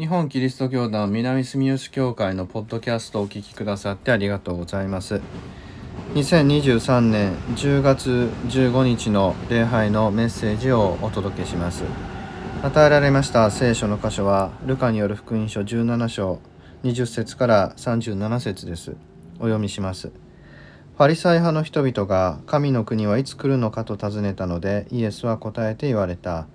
日本キリスト教団南住吉教会のポッドキャストをお聞きくださってありがとうございます。2023年10月15日の礼拝のメッセージをお届けします。与えられました聖書の箇所はルカによる福音書17章20節から37節です。お読みします。ファリサイ派の人々が神の国はいつ来るのかと尋ねたのでイエスは答えて言われた。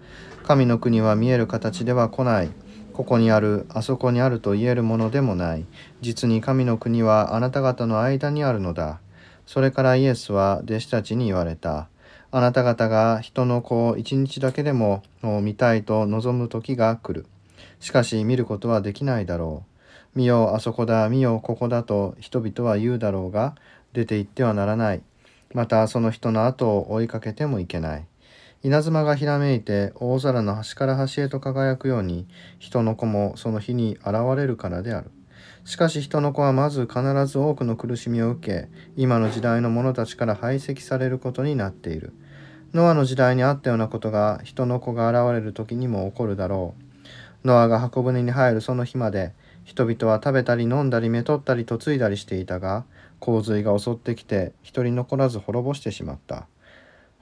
神の国は見える形では来ない。ここにあるあそこにあると言えるものでもない。実に神の国はあなた方の間にあるのだ。それからイエスは弟子たちに言われた。あなた方が人の子を一日だけでも見たいと望む時が来る。しかし見ることはできないだろう。見よあそこだ見よここだと人々は言うだろうが出て行ってはならない。またその人の後を追いかけてもいけない。稲妻がひらめいて大空の端から端へと輝くように人の子もその日に現れるからである。しかし人の子はまず必ず多くの苦しみを受け今の時代の者たちから排斥されることになっている。ノアの時代にあったようなことが人の子が現れる時にも起こるだろう。ノアが箱舟に入るその日まで人々は食べたり飲んだりめとったり嫁いだりしていたが洪水が襲ってきて一人残らず滅ぼしてしまった。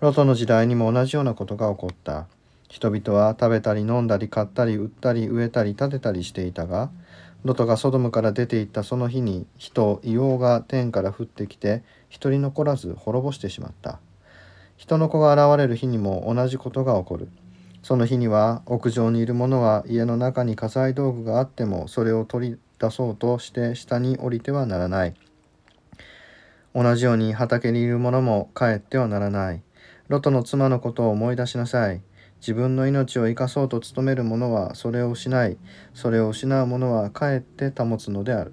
ロトの時代にも同じようなことが起こった。人々は食べたり飲んだり買ったり売ったり植えたり建てたりしていたが、ロトがソドムから出て行ったその日に火と硫黄が天から降ってきて一人残らず滅ぼしてしまった。人の子が現れる日にも同じことが起こる。その日には屋上にいる者は家の中に火災道具があってもそれを取り出そうとして下に降りてはならない。同じように畑にいる者も帰ってはならない。ロトの妻のことを思い出しなさい。自分の命を生かそうと努める者はそれを失い、それを失う者はかえって保つのである。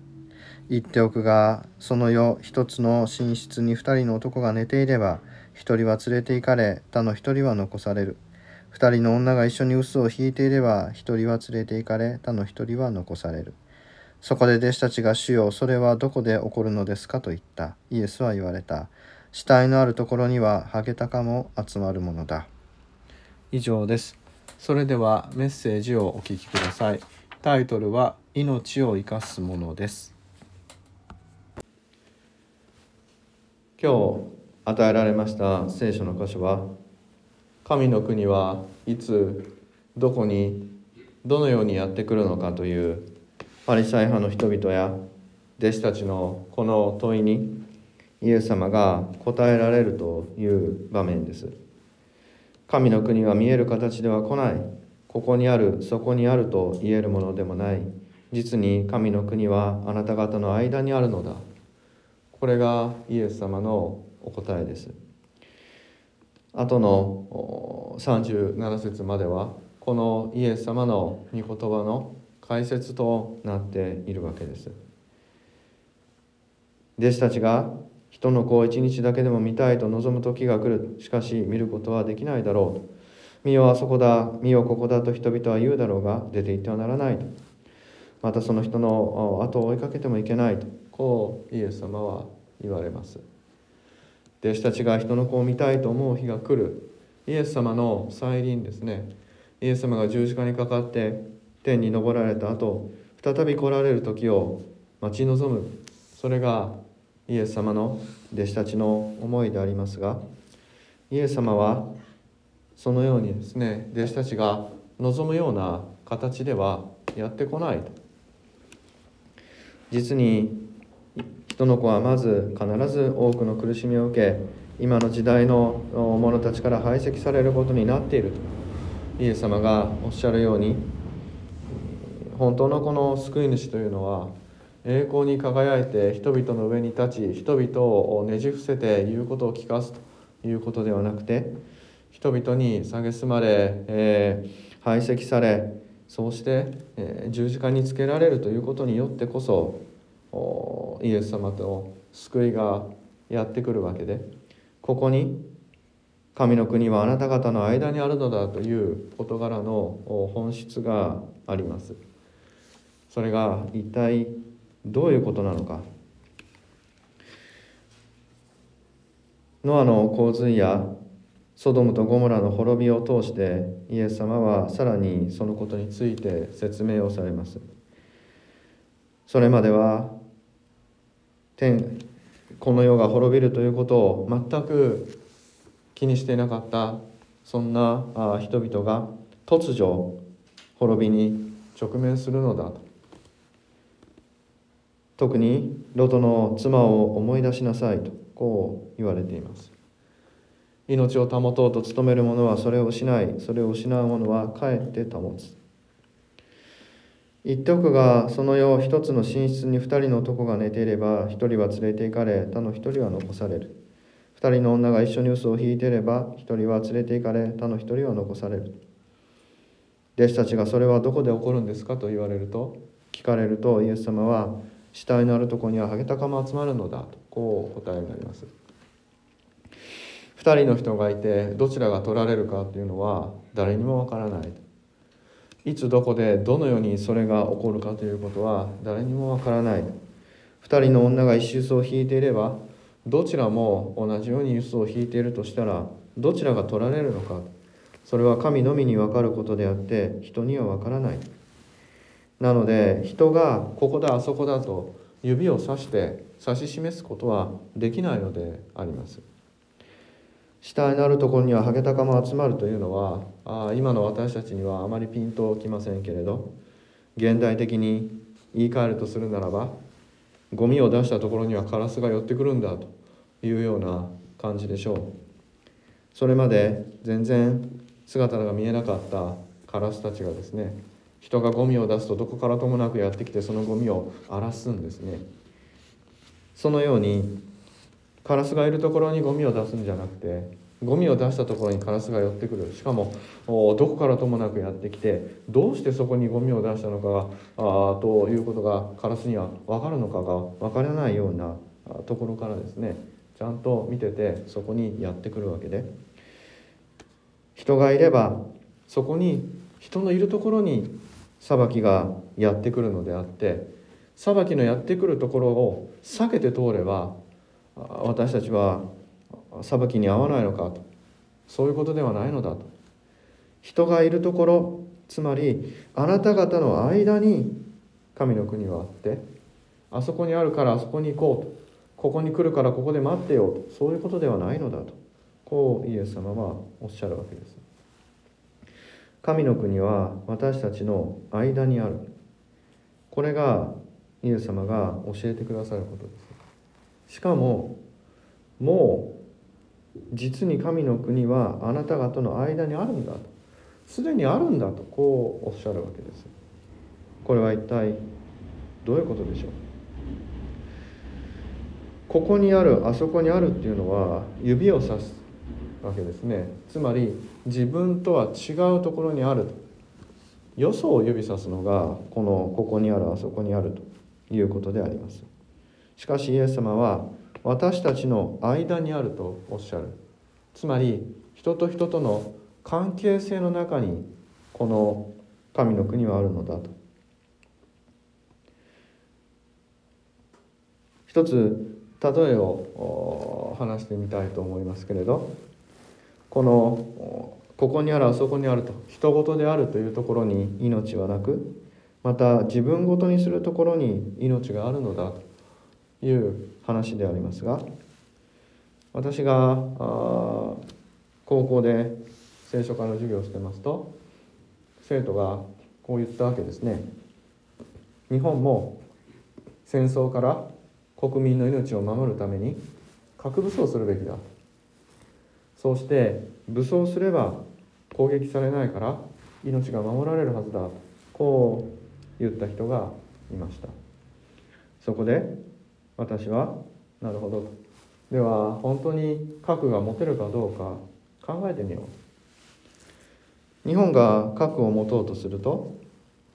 言っておくが、その夜一つの寝室に二人の男が寝ていれば、一人は連れて行かれ、他の一人は残される。二人の女が一緒に嘘を引いていれば、一人は連れて行かれ、他の一人は残される。そこで弟子たちが主よ、それはどこで起こるのですか？と言った。イエスは言われた。死体のあるところにはハゲタカも集まるものだ。以上です。それではメッセージをお聞きください。タイトルは命を生かすものです今日与えられました聖書の箇所は神の国はいつどこにどのようにやってくるのかというパリサイ派の人々や弟子たちのこの問いにイエス様が答えられるという場面です。神の国は見える形では来ない。ここにある、そこにあると言えるものでもない。実に神の国はあなた方の間にあるのだ。これがイエス様のお答えです。後の37節まではこのイエス様の御言葉の解説となっているわけです。弟子たちが人の子を一日だけでも見たいと望む時が来る。しかし見ることはできないだろう。見よあそこだ、見よここだと人々は言うだろうが、出て行ってはならないと。またその人の後を追いかけてもいけないと。こうイエス様は言われます。弟子たちが人の子を見たいと思う日が来る。イエス様の再臨ですね。イエス様が十字架にかかって天に昇られた後、再び来られる時を待ち望む。それがイエス様の弟子たちの思いでありますがイエス様はそのようにですね弟子たちが望むような形ではやってこないと。実に人の子はまず必ず多くの苦しみを受け今の時代の者たちから排斥されることになっていると。イエス様がおっしゃるように本当のこの救い主というのは栄光に輝いて人々の上に立ち人々をねじ伏せて言うことを聞かすということではなくて人々に蔑まれ、えー、排斥されそうして、えー、十字架につけられるということによってこそイエス様と救いがやってくるわけでここに神の国はあなた方の間にあるのだという事柄の本質があります。それが一体どういうことなのか。ノアの洪水やソドムとゴモラの滅びを通してイエス様はさらにそのことについて説明をされます。それまでは天この世が滅びるということを全く気にしていなかったそんな人々が突如滅びに直面するのだと。特にロトの妻を思い出しなさいとこう言われています。命を保とうと努める者はそれを失い。それを失う者はかえって保つ。一徳がその世一つの寝室に二人の男が寝ていれば一人は連れて行かれ他の一人は残される。二人の女が一緒に嘘を引いていれば一人は連れて行かれ他の一人は残される。弟子たちがそれはどこで起こるんですかと言われると聞かれるとイエス様は死体のあるところにはハゲタカも集まるのだとこう答えになります。2人の人がいてどちらが取られるかというのは誰にもわからないいつどこでどのようにそれが起こるかということは誰にもわからない2人の女が石臼を引いていればどちらも同じように輸送を引いているとしたらどちらが取られるのか。それは神のみに分かることであって人には分からないなので人がここだあそこだと指をさして指し示すことはできないのであります。死体のあるところにはハゲタカも集まるというのはあ今の私たちにはあまりピンときませんけれど現代的に言い換えるとするならばゴミを出したところにはカラスが寄ってくるんだというような感じでしょう。それまで全然姿が見えなかったカラスたちがですね人がゴミを出すとどこからともなくやってきてそのゴミを荒らすんですね。そのようにカラスがいるところにゴミを出すんじゃなくてゴミを出したところにカラスが寄ってくる。しかもどこからともなくやってきてどうしてそこにゴミを出したのかがあということがカラスには分かるのかが分からないようなところからですね。ちゃんと見ててそこにやってくるわけで。人がいればそこに人のいるところに裁きがやってくるのであって裁きのやってくるところを避けて通れば私たちは裁きに合わないのかと。そういうことではないのだと。人がいるところつまりあなた方の間に神の国はあってあそこにあるからあそこに行こうと。ここに来るからここで待ってようと。そういうことではないのだと。こうイエス様はおっしゃるわけです神の国は私たちの間にある。これがイエス様が教えてくださることです。しかももう実に神の国はあなた方の間にあるんだと。すでにあるんだとこうおっしゃるわけです。これは一体どういうことでしょう？ここにあるあそこにあるっていうのは指を指すわけですね。つまり自分とは違うところにあると。よそを指さすのがこのここにあるあそこにあると。いうことであります。しかしイエス様は私たちの間にあるとおっしゃる。つまり人と人との関係性の中にこの神の国はあるのだと。一つ例えを話してみたいと思いますけれど。このここにあるあそこにあると。人事であるというところに命はなくまた自分ごとにするところに命があるのだ。という話でありますが私が高校で聖書科の授業をしてますと生徒がこう言ったわけですね。日本も戦争から国民の命を守るために核武装するべきだ。そうして武装すれば攻撃されないから命が守られるはずだこう言った人がいました。そこで私はなるほど。では本当に核が持てるかどうか考えてみよう。日本が核を持とうとすると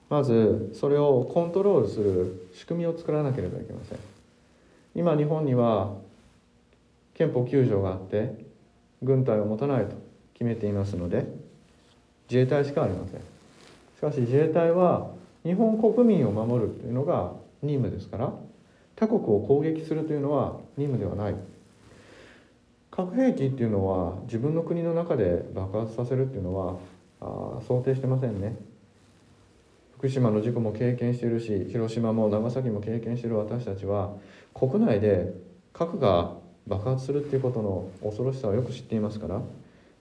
まずそれをコントロールする仕組みを作らなければいけません。今日本には憲法9条があって軍隊を持たないと決めていますので自衛隊しかありません。しかし自衛隊は日本国民を守るというのが任務ですから他国を攻撃するというのは任務ではない。核兵器っていうのは自分の国の中で爆発させるっていうのはあ想定してませんね。福島の事故も経験しているし広島も長崎も経験してる私たちは国内で核が爆発するっていうことの恐ろしさをよく知っていますから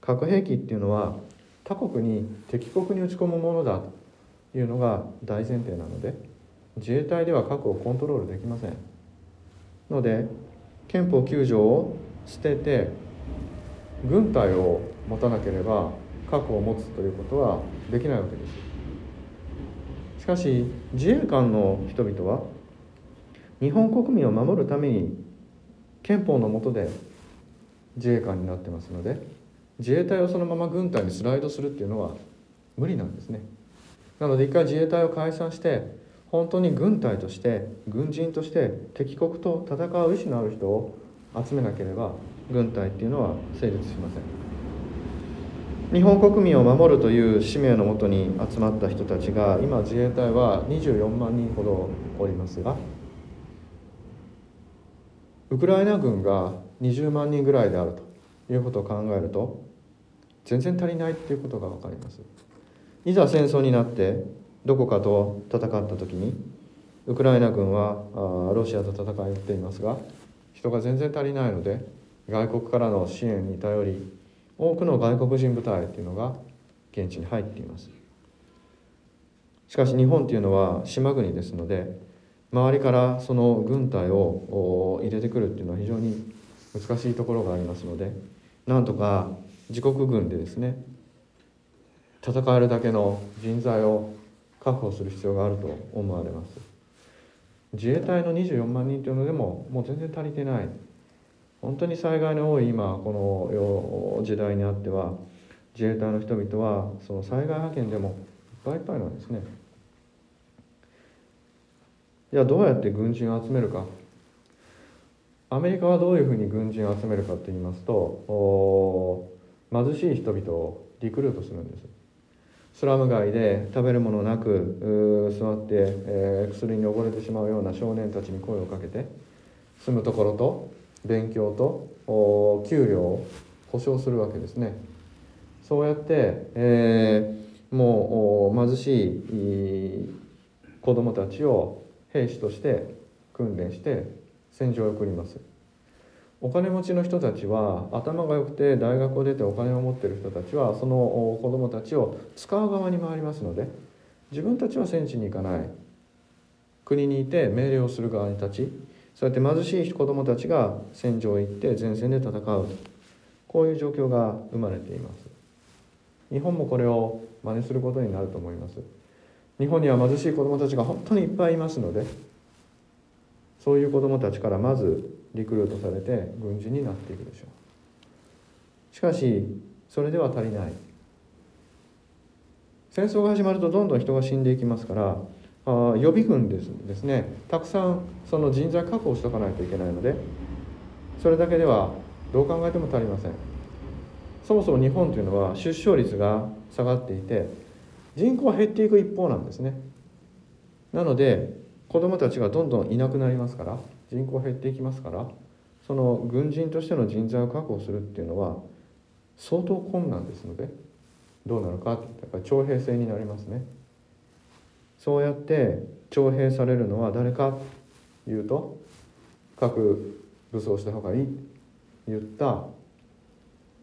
核兵器っていうのは他国に敵国に打ち込むものだというのが大前提なので自衛隊では核をコントロールできません。ので憲法9条を捨てて軍隊を持たなければ核を持つということはできないわけです。しかし自衛官の人々は日本国民を守るために憲法の下で自衛官になってますので自衛隊をそのまま軍隊にスライドするっていうのは無理なんですね。なので一回自衛隊を解散して本当に軍隊として軍人として敵国と戦う意思のある人を集めなければ軍隊っていうのは成立しません。日本国民を守るという使命のもとに集まった人たちが今自衛隊は24万人ほどおりますがウクライナ軍が20万人ぐらいであるということを考えると全然足りないっていうことが分かります。いざ戦争になってどこかと戦った時にウクライナ軍はロシアと戦っていますが人が全然足りないので外国からの支援に頼り多くの外国人部隊っていうのが現地に入っています。しかし日本っていうのは島国ですので周りからその軍隊を入れてくるっていうのは非常に難しいところがありますのでなんとか自国軍でですね戦えるだけの人材を確保する必要があると思われます。自衛隊の24万人というのでももう全然足りてない。本当に災害の多い今この時代にあっては自衛隊の人々はその災害派遣でもいっぱいいっぱいなんですね。じゃあどうやって軍人を集めるか。アメリカはどういうふうに軍人を集めるかと言いますと貧しい人々をリクルートするんです。スラム街で食べるものなく座って、えー、薬に溺れてしまうような少年たちに声をかけて住むところと勉強と給料を保証するわけですね。そうやって、えー、もう貧しい子供たちを兵士として訓練して戦場へ送ります。お金持ちの人たちは頭が良くて大学を出てお金を持ってる人たちはその子供たちを使う側に回りますので自分たちは戦地に行かない。国にいて命令をする側に立ちそうやって貧しい子供たちが戦場へ行って前線で戦う。こういう状況が生まれています。日本もこれを真似することになると思います。日本には貧しい子どもたちが本当にいっぱいいますのでそういう子どもたちからまずリクルートされて軍人になっていくでしょう。しかしそれでは足りない。戦争が始まるとどんどん人が死んでいきますからあ予備軍ですですね。たくさんその人材確保しておかないといけないのでそれだけではどう考えても足りません。そもそも日本というのは出生率が下がっていて人口は減っていく一方なんですね。なので子どもたちがどんどんいなくなりますから人口減っていきますからその軍人としての人材を確保するっていうのは相当困難ですのでどうなるかってやっぱり徴兵制になりますね。そうやって徴兵されるのは誰かというと各武装した方がいいと言った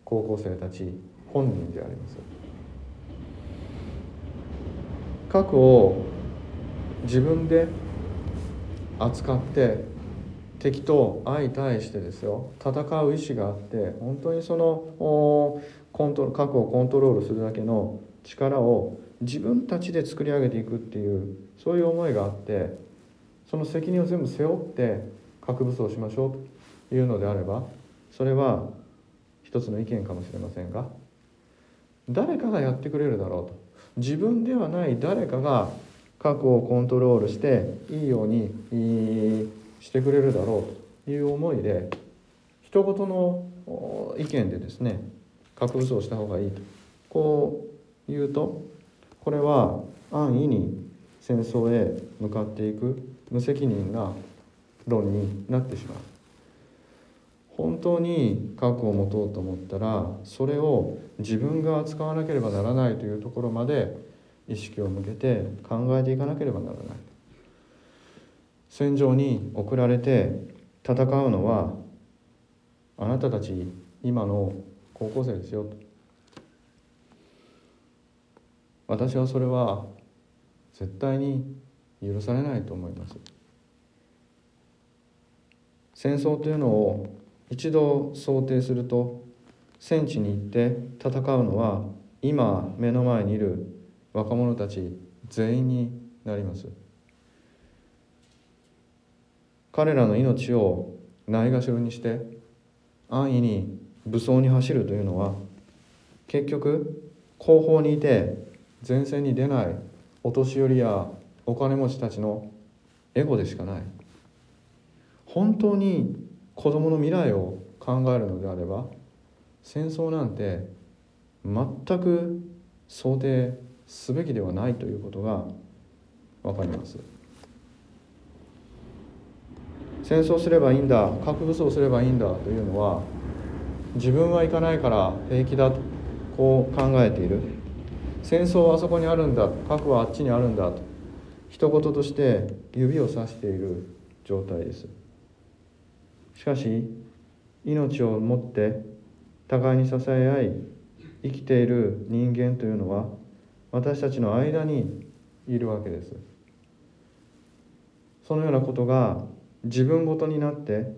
高校生たち本人であります。核を自分で扱って敵と相対してですよ戦う意思があって本当にそのコント核をコントロールするだけの力を自分たちで作り上げていくっていうそういう思いがあってその責任を全部背負って核武装しましょうというのであればそれは一つの意見かもしれませんが誰かがやってくれるだろうと。自分ではない誰かが核をコントロールしていいようにしてくれるだろうという思いで人事の意見でですね核武装した方がいいと。こう言うとこれは安易に戦争へ向かっていく無責任な論になってしまう。本当に核を持とうと思ったらそれを自分が扱わなければならないというところまで意識を向けて考えていかなければならない。戦場に送られて戦うのはあなたたち今の高校生ですよ私はそれは絶対に許されないと思います。戦争というのを一度想定すると戦地に行って戦うのは今目の前にいる若者たち全員になります。彼らの命をないがしろにして安易に武装に走るというのは結局後方にいて前線に出ないお年寄りやお金持ちたちのエゴでしかない。本当に子供の未来を考えるのであれば戦争なんて全く想定すべきではないということが分かります。戦争すればいいんだ核武装すればいいんだというのは自分は行かないから平気だとこう考えている。戦争はあそこにあるんだ核はあっちにあるんだと一言として指をさしている状態です。しかし命をもって互いに支え合い生きている人間というのは私たちの間にいるわけです。そのようなことが自分ごとになって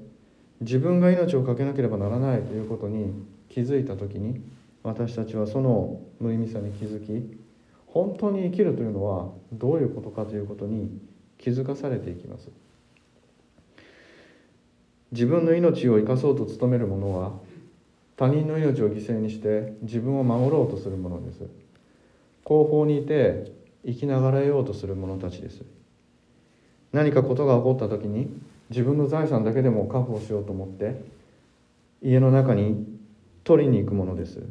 自分が命を懸けなければならないということに気づいた時に私たちはその無意味さに気づき本当に生きるというのはどういうことかということに気づかされていきます。自分の命を生かそうと努める者は他人の命を犠牲にして自分を守ろうとするものです。後方にいて生きながらえようとする者たちです。何かことが起こった時に自分の財産だけでも確保しようと思って家の中に取りに行くものです。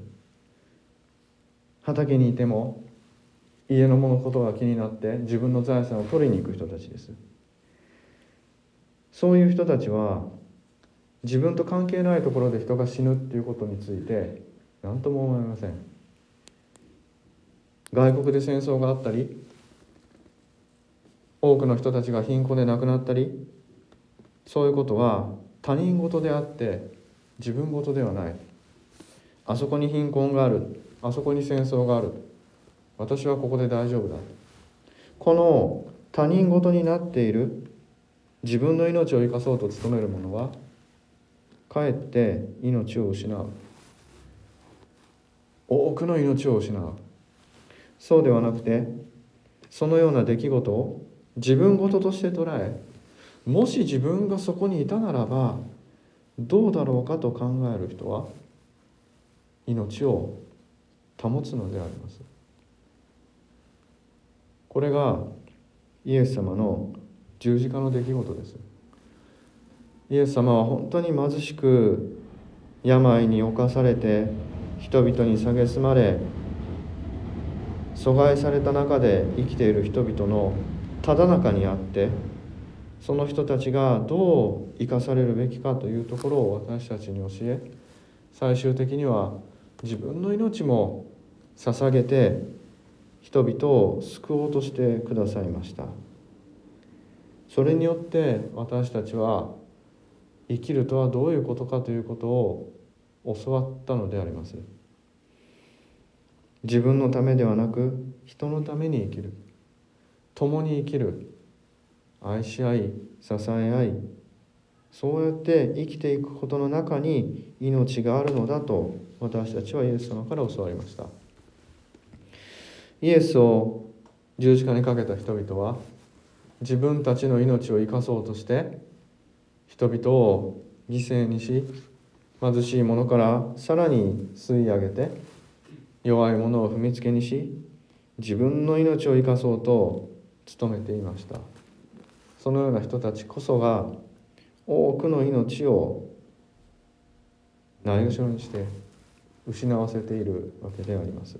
畑にいても家のものことが気になって自分の財産を取りに行く人たちです。そういう人たちは自分と関係ないところで人が死ぬっていうことについて何とも思いません。外国で戦争があったり多くの人たちが貧困で亡くなったりそういうことは他人事であって自分事ではない。あそこに貧困がある。あそこに戦争がある。私はここで大丈夫だ。この他人事になっている自分の命を生かそうと努める者はかえって命を失う。多くの命を失う。そうではなくてそのような出来事を自分事として捉えもし自分がそこにいたならばどうだろうかと考える人は命を保つのであります。これがイエス様の十字架の出来事ですイエス様は本当に貧しく病に侵されて人々に蔑まれ阻害された中で生きている人々のただ中にあってその人たちがどう生かされるべきかというところを私たちに教え最終的には自分の命も捧げて人々を救おうとしてくださいました。それによって私たちは生きるとはどういうことかということを教わったのであります。自分のためではなく人のために生きる。共に生きる。愛し合い支え合い。そうやって生きていくことの中に命があるのだと私たちはイエス様から教わりました。イエスを十字架にかけた人々は自分たちの命を生かそうとして人々を犠牲にし貧しい者からさらに吸い上げて弱い者を踏みつけにし自分の命を生かそうと努めていました。そのような人たちこそが多くの命をないがしろにして失わせているわけであります。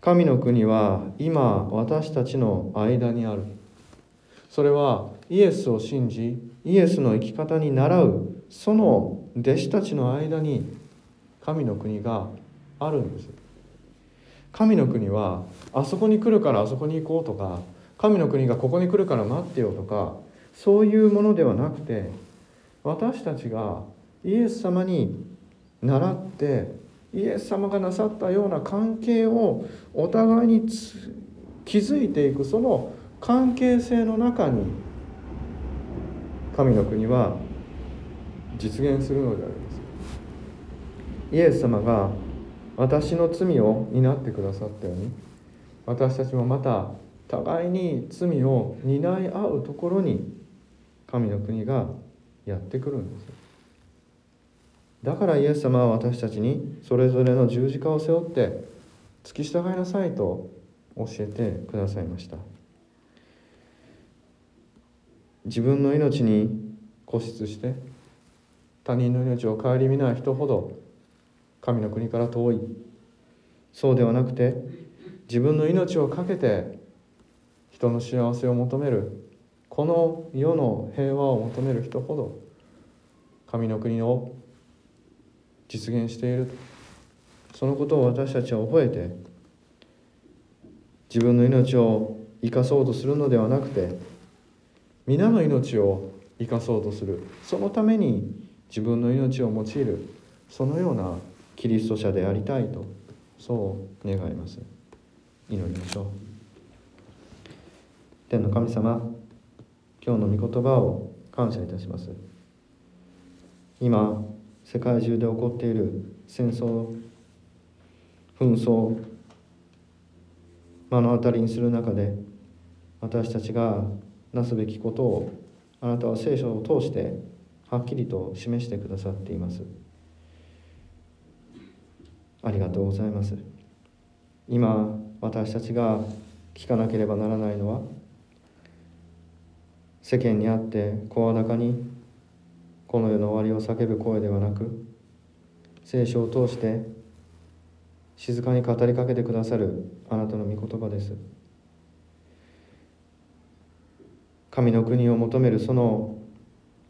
神の国は今私たちの間にある。それはイエスを信じイエスの生き方に倣うその弟子たちの間に神の国があるんです。神の国はあそこに来るからあそこに行こうとか神の国がここに来るから待ってよとかそういうものではなくて私たちがイエス様に倣ってイエス様がなさったような関係をお互いに築いていくその関係性の中に神の国は実現するのであります。イエス様が私の罪を担ってくださったように私たちもまた互いに罪を担い合うところに神の国がやってくるんです。だからイエス様は私たちにそれぞれの十字架を背負って付き従いなさいと教えてくださいました。自分の命に固執して他人の命を顧みない人ほど神の国から遠い。そうではなくて自分の命を懸けて人の幸せを求めるこの世の平和を求める人ほど神の国を実現している。そのことを私たちは覚えて自分の命を生かそうとするのではなくて皆の命を生かそうとする。そのために自分の命を用いる。そのようなキリスト者でありたいとそう願います。祈りましょう。天の神様今日の御言葉を感謝いたします。今世界中で起こっている戦争紛争目の当たりにする中で私たちがなすべきことをあなたは聖書を通してはっきりと示してくださっています。ありがとうございます。今私たちが聞かなければならないのは世間にあって声高にこの世の終わりを叫ぶ声ではなく聖書を通して静かに語りかけてくださるあなたの御言葉です。神の国を求めるその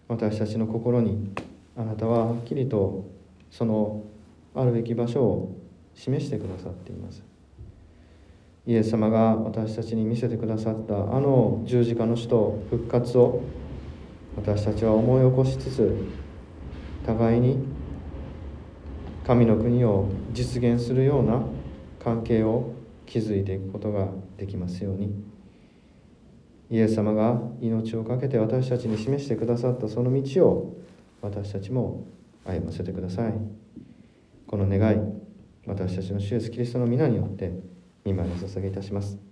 私たちの心にあなたははっきりとそのあるべき場所を示してくださっています。イエス様が私たちに見せてくださったあの十字架の死と復活を私たちは思い起こしつつ互いに神の国を実現するような関係を築いていくことができますように。イエス様が命を懸けて私たちに示してくださったその道を私たちも歩ませてください。この願い私たちの主イエスキリストの皆によって見舞いを捧げいたします。